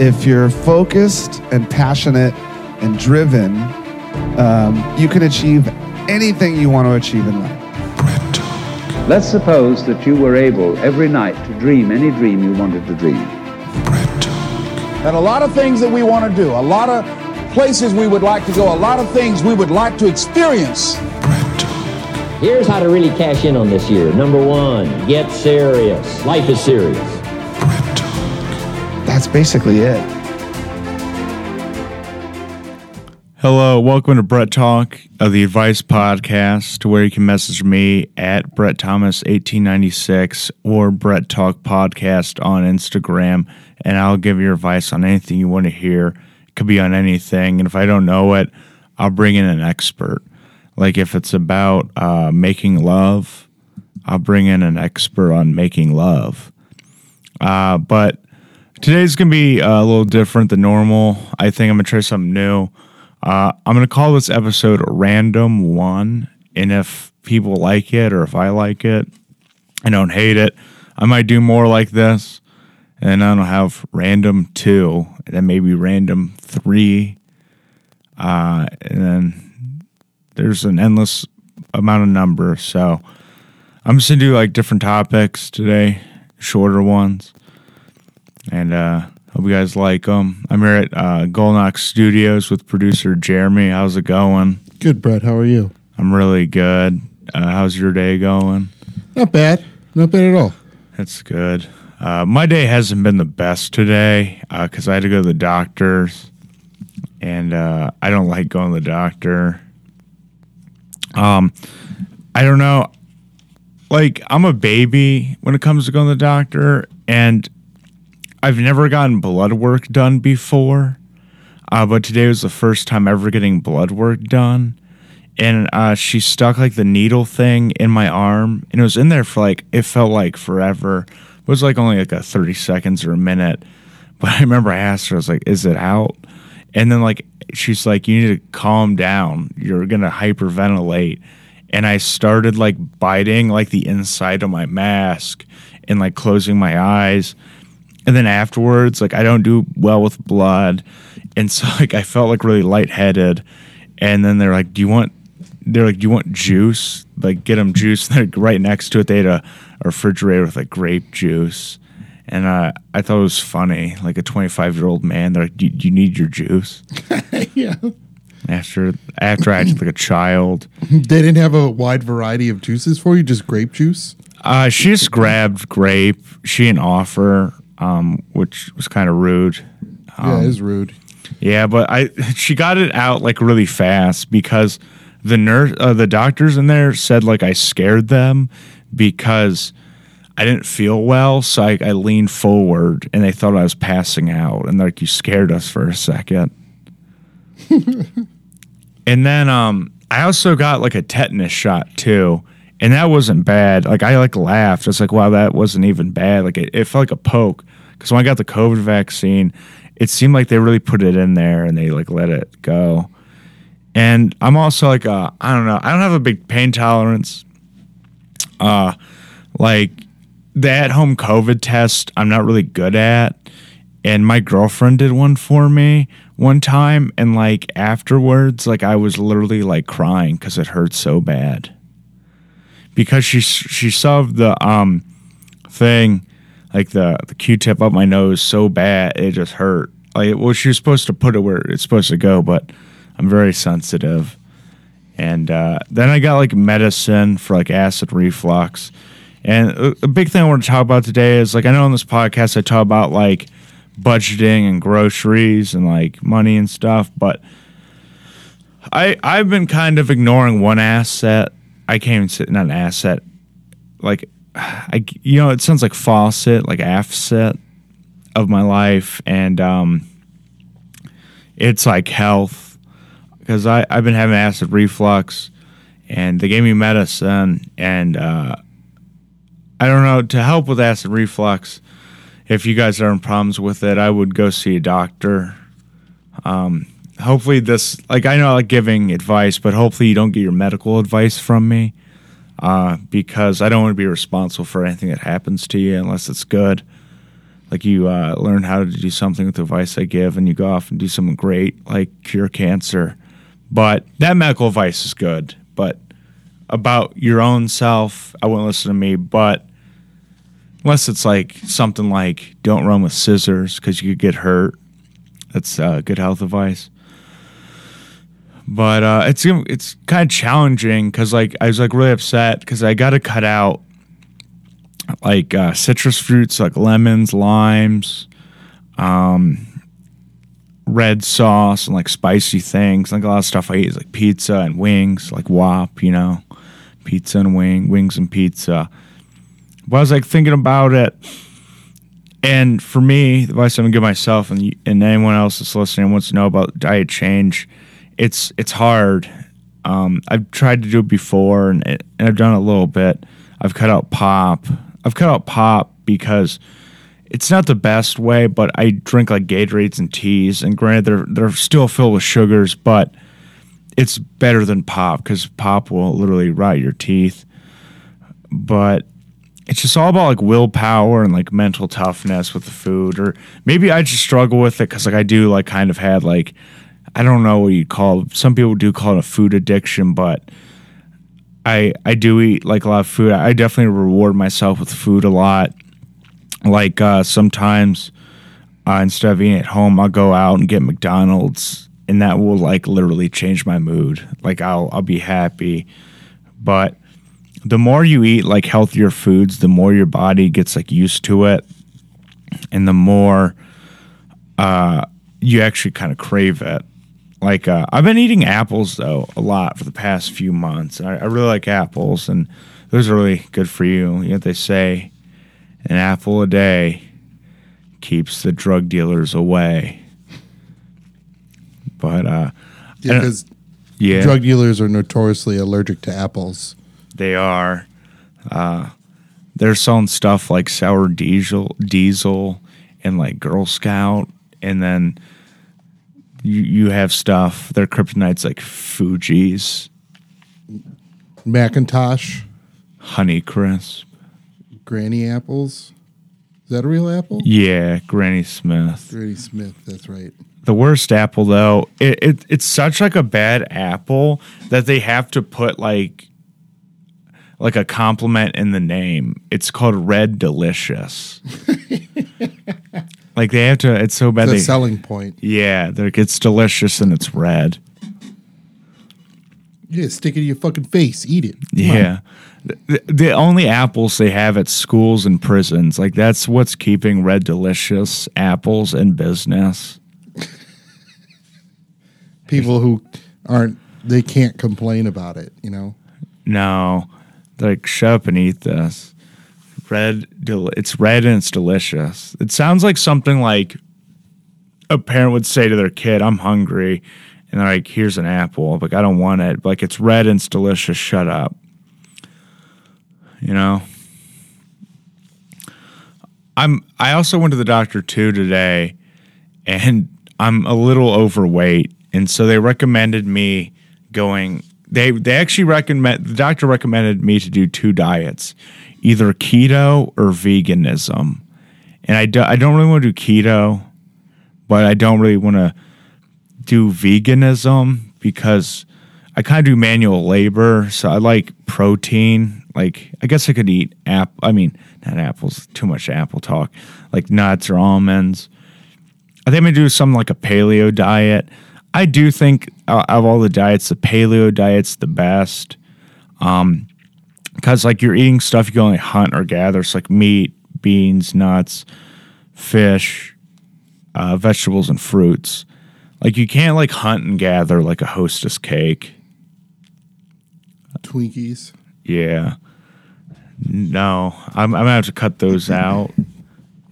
if you're focused and passionate and driven, um, you can achieve anything you want to achieve in life. Let's suppose that you were able every night to dream any dream you wanted to dream. And a lot of things that we want to do, a lot of places we would like to go, a lot of things we would like to experience. Here's how to really cash in on this year. Number one, get serious. Life is serious. That's basically it. Hello, welcome to Brett Talk of the Advice Podcast, to where you can message me at Brett Thomas 1896 or Brett Talk Podcast on Instagram, and I'll give you advice on anything you want to hear. It could be on anything, and if I don't know it, I'll bring in an expert. Like if it's about uh, making love, I'll bring in an expert on making love. Uh, but today's gonna be a little different than normal. I think I'm gonna try something new. Uh, I'm to call this episode Random One. And if people like it or if I like it, I don't hate it, I might do more like this. And I'll have Random Two, and then maybe Random Three. Uh, and then there's an endless amount of numbers. So I'm just to do like different topics today, shorter ones. And, uh, Hope you guys like them. I'm here at uh, Golnox Studios with producer Jeremy. How's it going? Good, Brett. How are you? I'm really good. Uh, how's your day going? Not bad. Not bad at all. That's good. Uh, my day hasn't been the best today because I had to go to the doctor's, and uh, I don't like going to the doctor. Um, I don't know. Like I'm a baby when it comes to going to the doctor, and I've never gotten blood work done before, uh, but today was the first time ever getting blood work done. And uh, she stuck like the needle thing in my arm, and it was in there for like it felt like forever. It was like only like a thirty seconds or a minute. But I remember I asked her, I was like, "Is it out?" And then like she's like, "You need to calm down. You're gonna hyperventilate." And I started like biting like the inside of my mask and like closing my eyes and then afterwards, like I don't do well with blood, and so like I felt like really lightheaded. And then they're like, "Do you want?" They're like, "Do you want juice?" Like, get them juice. And they're right next to it. They had a, a refrigerator with like grape juice, and uh, I thought it was funny. Like a 25 year old man, they're like, do, "Do you need your juice?" yeah. After after I acted like a child, They didn't have a wide variety of juices for you, just grape juice. uh, she just grabbed grape. She didn't offer, um, which was kind of rude. yeah, it is rude. Yeah, but I she got it out like really fast because the nurse, uh, the doctors in there said like I scared them because I didn't feel well, so I, I leaned forward and they thought I was passing out, and like you scared us for a second. and then um, I also got like a tetanus shot too, and that wasn't bad. Like I like laughed. It's like, wow, that wasn't even bad. Like it, it felt like a poke because when I got the COVID vaccine, it seemed like they really put it in there and they like let it go. And I'm also like, uh, I don't know, I don't have a big pain tolerance. Uh, like the at-home COVID test, I'm not really good at. And my girlfriend did one for me one time, and like afterwards, like I was literally like crying because it hurt so bad. Because she she shoved the um thing like the the Q-tip up my nose so bad it just hurt. Like well, she was supposed to put it where it's supposed to go, but I'm very sensitive. And uh, then I got like medicine for like acid reflux. And a, big thing I want to talk about today is like I know on this podcast I talk about like budgeting and groceries and like money and stuff, but I I've been kind of ignoring one asset. I can't even say not an asset. Like I you know it sounds like faucet, like asset of my life, and um, it's like health because I I've been having acid reflux, and they gave me medicine, and uh, I don't know to help with acid reflux. If you guys are in problems with it, I would go see a doctor. Um, hopefully, this like I know I like giving advice, but hopefully you don't get your medical advice from me uh, because I don't want to be responsible for anything that happens to you unless it's good. like you uh, learn how to do something with the advice I give, and you go off and do something great, like cure cancer. But that medical advice is good. But about your own self, I wouldn't listen to me. But unless it's like something like don't run with scissors because you could get hurt, that's uh, good health advice. But uh, it's it's kind of challenging because like I was like really upset because I got to cut out like uh, citrus fruits like lemons, limes, um, red sauce, and like spicy things. Like a lot of stuff I eat is like pizza and wings, like wop, you know, pizza and wing, wings and pizza. But I was like thinking about it, and for me, the advice I'm gonna give myself and and anyone else that's listening wants to know about diet change. It's it's hard. Um, I've tried to do it before, and, it, and I've done it a little bit. I've cut out pop. I've cut out pop because it's not the best way, but I drink like Gatorades and teas, and granted they're they're still filled with sugars, but it's better than pop because pop will literally rot your teeth. But it's just all about like willpower and like mental toughness with the food, or maybe I just struggle with it because like I do like kind of had like I don't know what you call. Some people do call it a food addiction, but I I do eat like a lot of food. I definitely reward myself with food a lot. Like uh, sometimes uh, instead of eating at home, I'll go out and get McDonald's, and that will like literally change my mood. Like I'll I'll be happy, but the more you eat like healthier foods, the more your body gets like used to it, and the more uh, you actually kind of crave it. Like uh, I've been eating apples though a lot for the past few months. I, I really like apples, and those are really good for you. You know, they say an apple a day keeps the drug dealers away. But uh, Yeah, because yeah, drug dealers are notoriously allergic to apples. They are. Uh, they're selling stuff like sour diesel, diesel, and like Girl Scout, and then you you have stuff. Their kryptonite's like Fuji's, McIntosh, Honey Crisp. Granny apples. Is that a real apple? Yeah, Granny Smith. Granny Smith. That's right. The worst apple though, it, it it's such like a bad apple that they have to put like like a compliment in the name. It's called Red Delicious. like they have to. It's so bad. The they, selling point. yeah, like it's delicious and it's red. Yeah, stick it in your fucking face. Eat it. Come. Yeah. The, the only apples they have at schools and prisons, like that's what's keeping Red Delicious apples in business. People who aren't, they can't complain about it. You know. No, like shut up and eat this. Red, del- it's red and it's delicious. It sounds like something like a parent would say to their kid, "I'm hungry," and they're like, "Here's an apple." Like I don't want it. Like it's red and it's delicious. Shut up. You know. I'm. I also went to the doctor too today, and I'm a little overweight, and so they recommended me going. They they actually recommend the doctor recommended me to do two diets, either keto or veganism, and I do, I don't really want to do keto, but I don't really want to do veganism because I kind of do manual labor, so I like protein. Like I guess I could eat app. I mean, not apples. Too much apple talk. Like nuts or almonds. I think I'm gonna do something like a paleo diet. I do think uh, of all the diets, the paleo diet's the best. Um, because like you're eating stuff you can only hunt or gather. It's like meat, beans, nuts, fish, uh, vegetables, and fruits. Like you can't like hunt and gather like a hostess cake. Twinkies. Yeah. No, I'm, I'm gonna have to cut those out.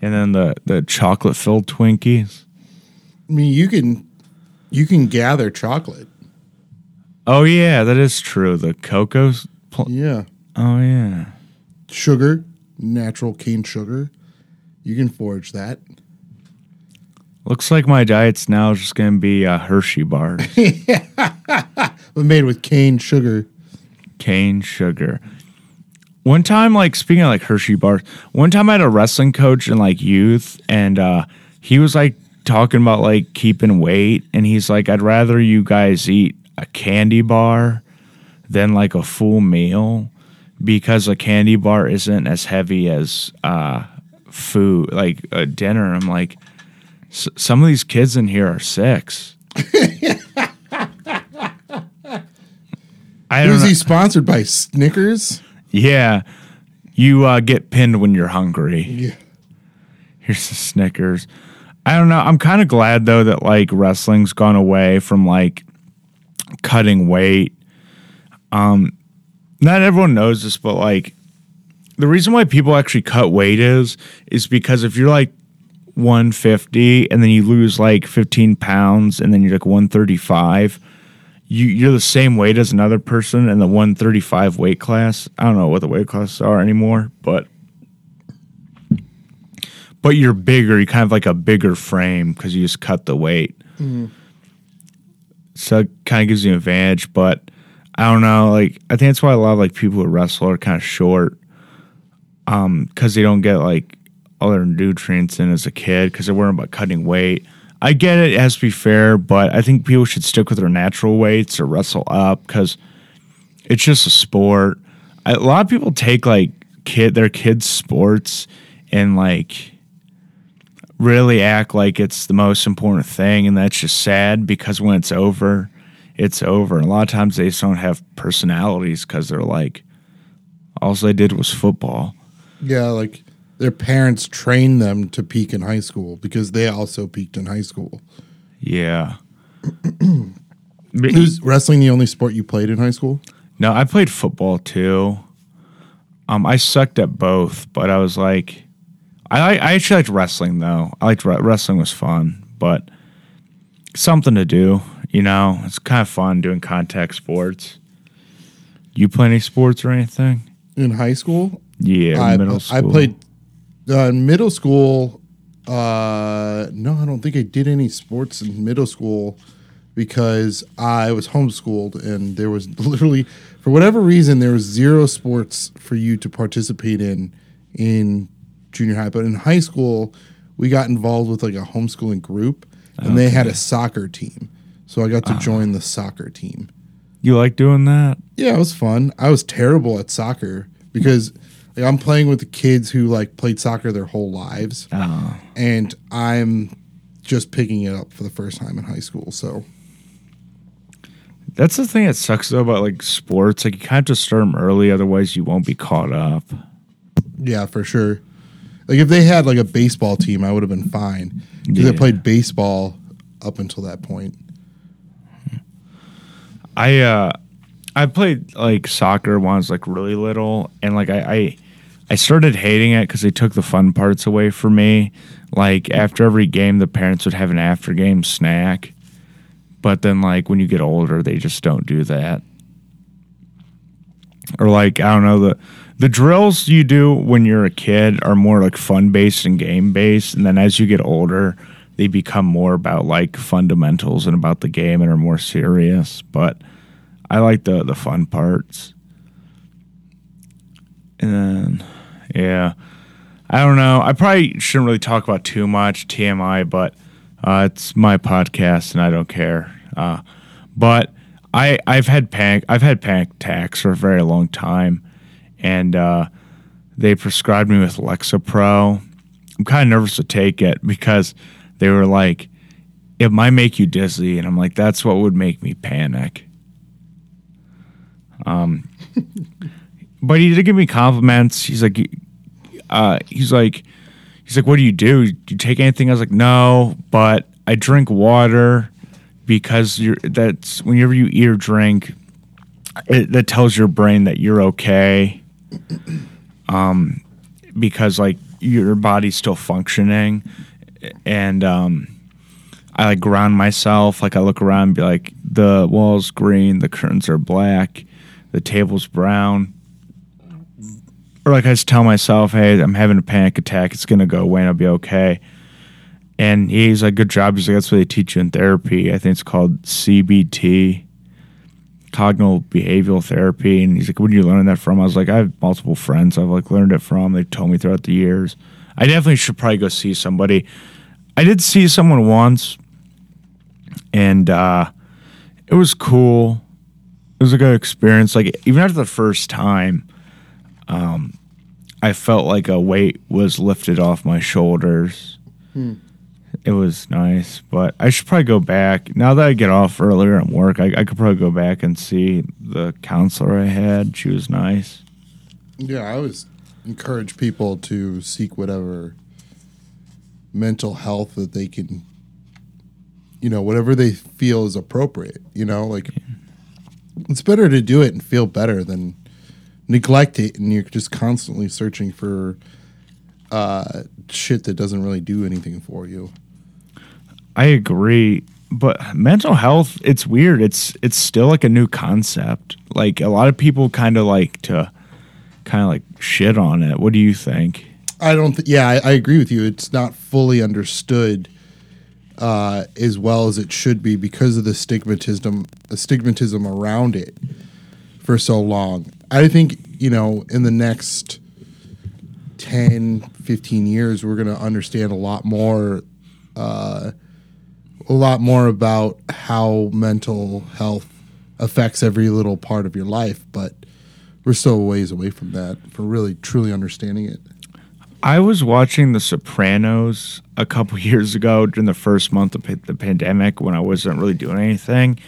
And then the, the chocolate filled Twinkies. I mean, you can, you can gather chocolate. Oh yeah, that is true. The cocoa. Pl- Yeah. oh yeah. Sugar, natural cane sugar. You can forage that. Looks like my diet's now just gonna be a Hershey bar. But made with cane sugar. cane sugar. One time, like speaking of like Hershey bars, one time I had a wrestling coach in like youth, and uh, he was like talking about like keeping weight, and he's like, I'd rather you guys eat a candy bar than like a full meal because a candy bar isn't as heavy as uh, food, like a dinner. I'm like, "S- some of these kids in here are six. I don't Who's he sponsored by? Snickers. Yeah. You uh, get pinned when you're hungry. Yeah. Here's the Snickers. I don't know. I'm kind of glad though that like wrestling's gone away from like cutting weight. Um not everyone knows this, but like the reason why people actually cut weight is is because if you're like 150 and then you lose like 15 pounds and then you're like 135 you, you're the same weight as another person in the 135 weight class. I don't know what the weight classes are anymore, but but you're bigger. You kind of like a bigger frame because you just cut the weight. So it kind of gives you an advantage. But I don't know. Like I think that's why a lot of like people who wrestle are kind of short, um, because they don't get like other nutrients in as a kid because they're worrying about cutting weight. I get it; it has to be fair, but I think people should stick with their natural weights or wrestle up because it's just a sport. A lot of people take like kid their kids' sports and like really act like it's the most important thing, and that's just sad because when it's over, it's over. And a lot of times they just don't have personalities because they're like, all they did was football. Yeah, like their parents trained them to peak in high school because they also peaked in high school. Yeah. But- Is wrestling the only sport you played in high school? No, I played football too. Um, I sucked at both, but I was like, I I actually liked wrestling though. I liked re- wrestling was fun, but something to do. You know, it's kind of fun doing contact sports. You play any sports or anything? In high school? Yeah, I, middle school. I played uh, in middle school. Uh, no, I don't think I did any sports in middle school because I was homeschooled and there was literally, for whatever reason, there was zero sports for you to participate in in junior high. But in high school, we got involved with like a homeschooling group and they had a soccer team. So I got to ah. join the soccer team. You like doing that? Yeah, it was fun. I was terrible at soccer because like, I'm playing with the kids who like played soccer their whole lives, Oh. and I'm just picking it up for the first time in high school. So That's the thing that sucks though about like sports. Like you kind of have to start them early, otherwise you won't be caught up. yeah, for sure. Like if they had like a baseball team, I would have been fine because I played baseball up until that point. I uh I played like soccer when I was like really little and like I I, I started hating it because they took the fun parts away from me. Like after every game the parents would have an after game snack. But then like when you get older they just don't do that. Or like I don't know the the drills you do when you're a kid are more like fun based and game based and then as you get older they become more about like fundamentals and about the game and are more serious but i like the the fun parts. And then yeah i don't know i probably shouldn't really talk about too much tmi but uh, it's my podcast and i don't care uh, but i i've had panic i've had panic attacks for a very long time and uh, they prescribed me with lexapro i'm kind of nervous to take it because they were like, it might make you dizzy. And I'm like, that's what would make me panic. Um, but he did give me compliments. He's like, uh, he's like, he's like, what do you do? Do you take anything? I was like, no, but I drink water because you're, that's whenever you eat or drink, it, that tells your brain that you're okay. Um, because like your body's still functioning and um, I like ground myself. Like I look around and be like, the wall's green, the curtains are black, the table's brown. Or like I just tell myself, hey, I'm having a panic attack. It's gonna go away and I'll be okay. And he's like, good job. He's like, that's what they teach you in therapy. I think it's called CBT, cognitive behavioral therapy, and he's like, "Where did you learn that from?" I was like, "I have multiple friends I've like learned it from. They told me throughout the years. I definitely should probably go see somebody. I did see someone once, and uh, it was cool. It was a good experience. Like even after the first time, um, I felt like a weight was lifted off my shoulders. It was nice, but I should probably go back now that I get off earlier at work. I, I could probably go back and see the counselor I had. She was nice. Yeah, I always encourage people to seek whatever mental health that they can, you know, whatever they feel is appropriate. You know, like it's better to do it and feel better than neglect it and you're just constantly searching for uh, shit that doesn't really do anything for you. I agree, but mental health it's weird. It's it's still like a new concept. Like a lot of people kind of like to kind of like shit on it. What do you think? I don't. Th- yeah, I, I agree with you. It's not fully understood uh, as well as it should be because of the stigmatism, the stigmatism around it for so long. I think you know in the next 10, 15 years, we're going to understand a lot more, uh, a lot more about how mental health affects every little part of your life. But we're still a ways away from that for really truly understanding it. I was watching The Sopranos a couple years ago during the first month of the pandemic when I wasn't really doing anything.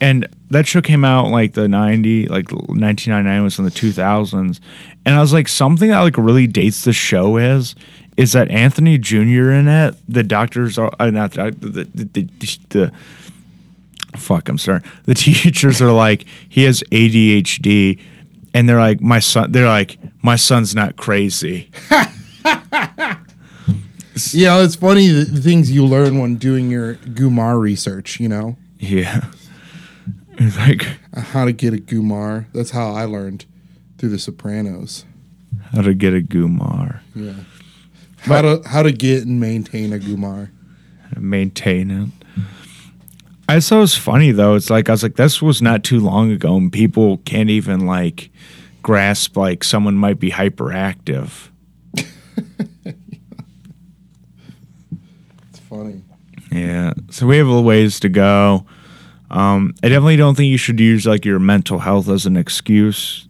And that show came out like the 90, like 1999 was in the 2000s. And I was like, something that like really dates the show is, is that Anthony Jr. in it, the doctors are, uh, not the, the, the, the, the fuck, I'm sorry. The teachers are like, he has ADHD. And they're like, my son, they're like, my son's not crazy. You know, it's funny the, the things you learn when doing your Gumar research, you know, Yeah. It's like how to get a Gumar. That's how I learned through The Sopranos. how to get a Gumar, Yeah. How to how to get and maintain a Gumar. maintain it. I thought it was funny though. It's like I was like, this was not too long ago, and people can't even like grasp like someone might be hyperactive. It's funny. Yeah. So we have a ways to go. Um, I definitely don't think you should use like your mental health as an excuse.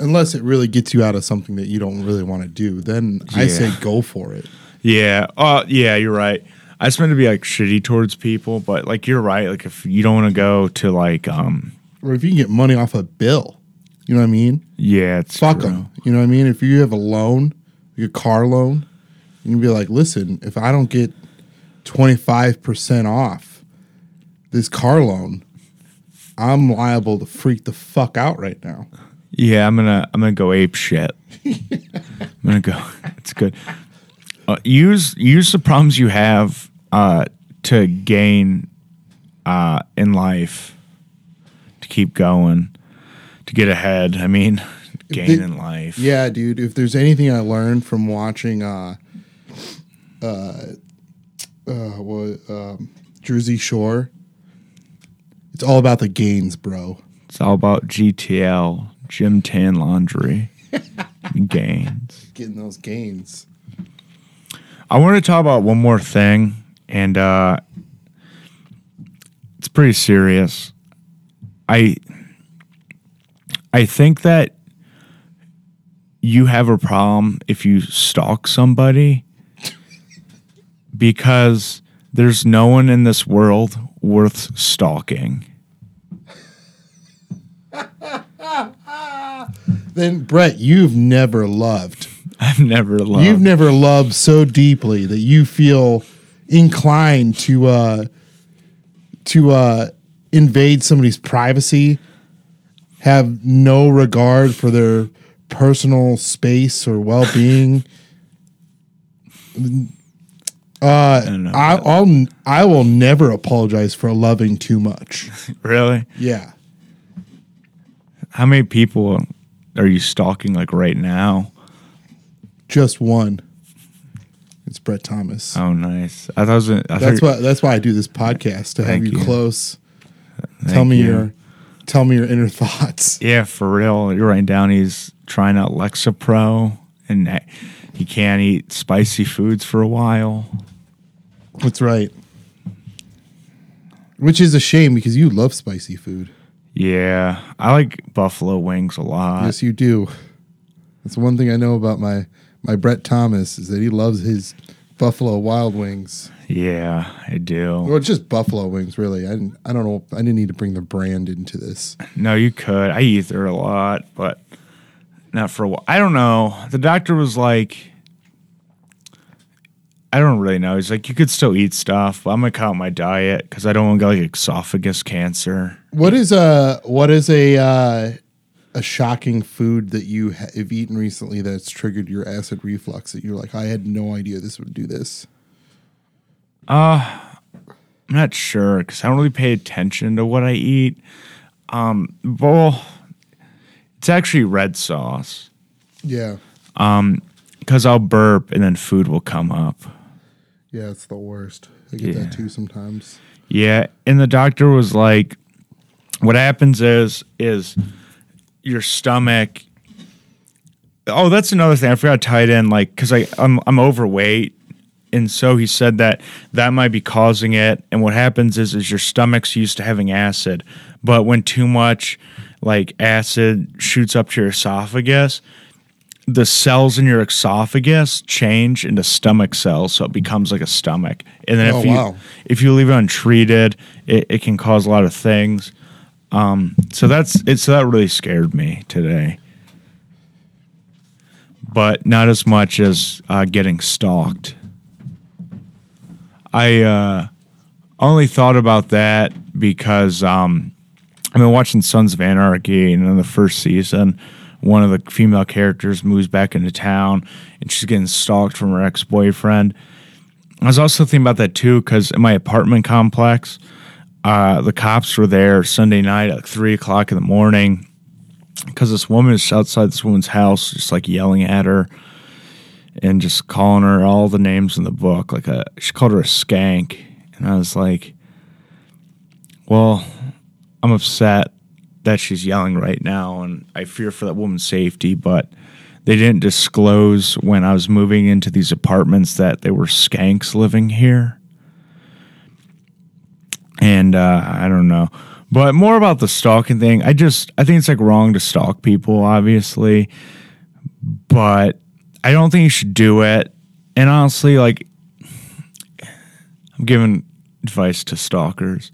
Unless it really gets you out of something that you don't really want to do, then I say go for it. Yeah. Uh yeah, you're right. I just meant to be like shitty towards people, but like you're right. Like if you don't want to go to like um Or if you can get money off a bill, you know what I mean? yeah, it's Fuck true. them. You know what I mean? If you have a loan, a car loan, you can be like, listen, if I don't get 25% off this car loan, I'm liable to freak the fuck out right now. Yeah, I'm gonna I'm gonna go ape shit. I'm gonna go. It's good. Uh, use use the problems you have uh, to gain uh, in life to keep going to get ahead. I mean, gain in life. Yeah, dude. If there's anything I learned from watching, uh, uh, uh, what, um, Jersey Shore, it's all about the gains, bro. It's all about GTL, Gym Tan Laundry, gains. Getting those gains. I want to talk about one more thing, and uh, it's pretty serious. I I think that you have a problem if you stalk somebody because there's no one in this world worth stalking. Then, Brett, you've never loved. I've never loved. You've never loved so deeply that you feel inclined to uh, to uh, invade somebody's privacy, have no regard for their personal space or well being. Uh. I, I'll I will never apologize for loving too much. really. Yeah, How many people are you stalking like right now? just one. It's Brett Thomas. Oh, nice. I thought it was. I That's why. That's why I do this podcast to have you, you. close. tell me you. your tell me your inner thoughts. Yeah, for real. You're writing down he's trying out Lexapro and he can't eat spicy foods for a while. That's right. Which is a shame because you love spicy food. Yeah, I like buffalo wings a lot. yes, you do. That's one thing I know about my my Brett Thomas is that he loves his Buffalo Wild Wings. Yeah, I do. Well, just Buffalo Wings, really. I didn't, I don't know. I didn't need to bring the brand into this. No, you could. I eat there a lot, but not for a while. I don't know. The doctor was like, I don't really know. He's like, you could still eat stuff, but I'm gonna count my diet because I don't want to get like esophagus cancer. What is a what is a uh, a shocking food that you ha- have eaten recently that's triggered your acid reflux? That you're like, I had no idea this would do this. I'm not sure because I don't really pay attention to what I eat. Um, well, it's actually red sauce Yeah, Um, because I'll burp and then food will come up. Yeah, it's the worst. I get Yeah. that too sometimes. Yeah, and the doctor was like, "What happens is is your stomach." Oh, that's another thing I forgot to tie it in, like because I I'm I'm overweight, and so he said that that might be causing it. And what happens is is your stomach's used to having acid, but when too much like acid shoots up to your esophagus, the cells in your esophagus change into stomach cells, so it becomes like a stomach. And then Oh, if you wow. if you leave it untreated, it, it can cause a lot of things. Um, so that's it. So that really scared me today, but not as much as uh, getting stalked. I uh, only thought about that because um, I've been watching Sons of Anarchy, and in the first season, one of the female characters moves back into town, and she's getting stalked from her ex boyfriend. I was also thinking about that too because in my apartment complex, uh, the cops were there Sunday night at three o'clock in the morning because this woman is outside this woman's house, just like yelling at her and just calling her all the names in the book. Like a, she called her a skank, and I was like, "Well, I'm upset that she's yelling right now, and I fear for that woman's safety, but." They didn't disclose when I was moving into these apartments that there were skanks living here. And uh, I don't know. But more about the stalking thing. I just, I think it's like wrong to stalk people, obviously. But I don't think you should do it. And honestly, like, I'm giving advice to stalkers.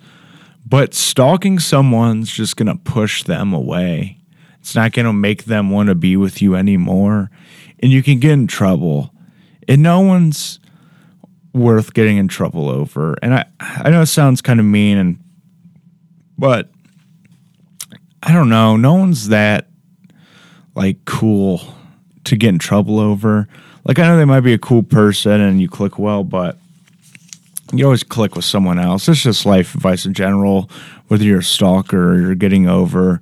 But stalking someone's just going to push them away. It's not going to make them want to be with you anymore. And you can get in trouble. And no one's worth getting in trouble over. And I, I know it sounds kind of mean, and but I don't know. No one's that like cool to get in trouble over. Like I know they might be a cool person and you click well, but you always click with someone else. It's just life advice in general. Whether you're a stalker or you're getting over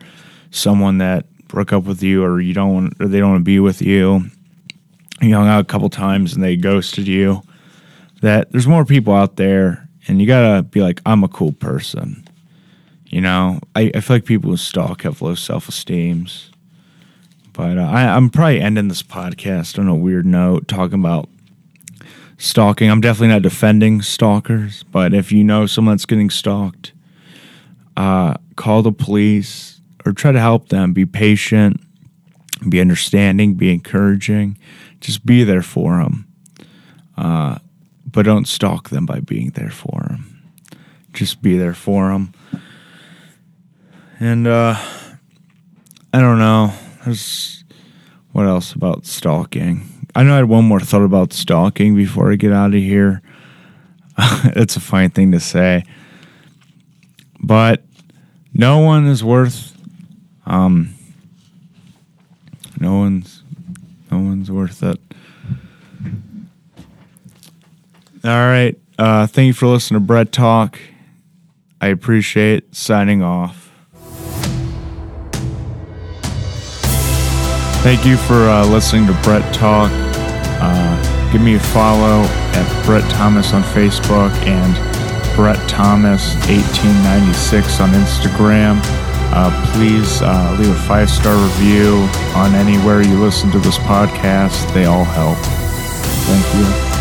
someone that broke up with you or you don't or they don't want to be with you. You hung out a couple times and they ghosted you. That there's more people out there and you gotta be like, I'm a cool person. You know, I, I feel like people who stalk have low self esteems. But uh, I, I'm probably ending this podcast on a weird note, talking about stalking. I'm definitely not defending stalkers, but if you know someone that's getting stalked, uh, call the police or try to help them. Be patient, be understanding, be encouraging. Just be there for them. Uh, but don't stalk them by being there for them. Just be there for them. And uh, I don't know. There's what else about stalking? I know I had one more thought about stalking before I get out of here. it's a fine thing to say, but no one is worth. Um, no one's, no one's worth it. All right. Uh, thank you for listening to Brett Talk. I appreciate signing off. Thank you for uh, listening to Brett Talk. Uh, give me a follow at Brett Thomas on Facebook and Brett Thomas 1896 on Instagram. Uh, please uh, leave a five star review on anywhere you listen to this podcast. They all help. Thank you.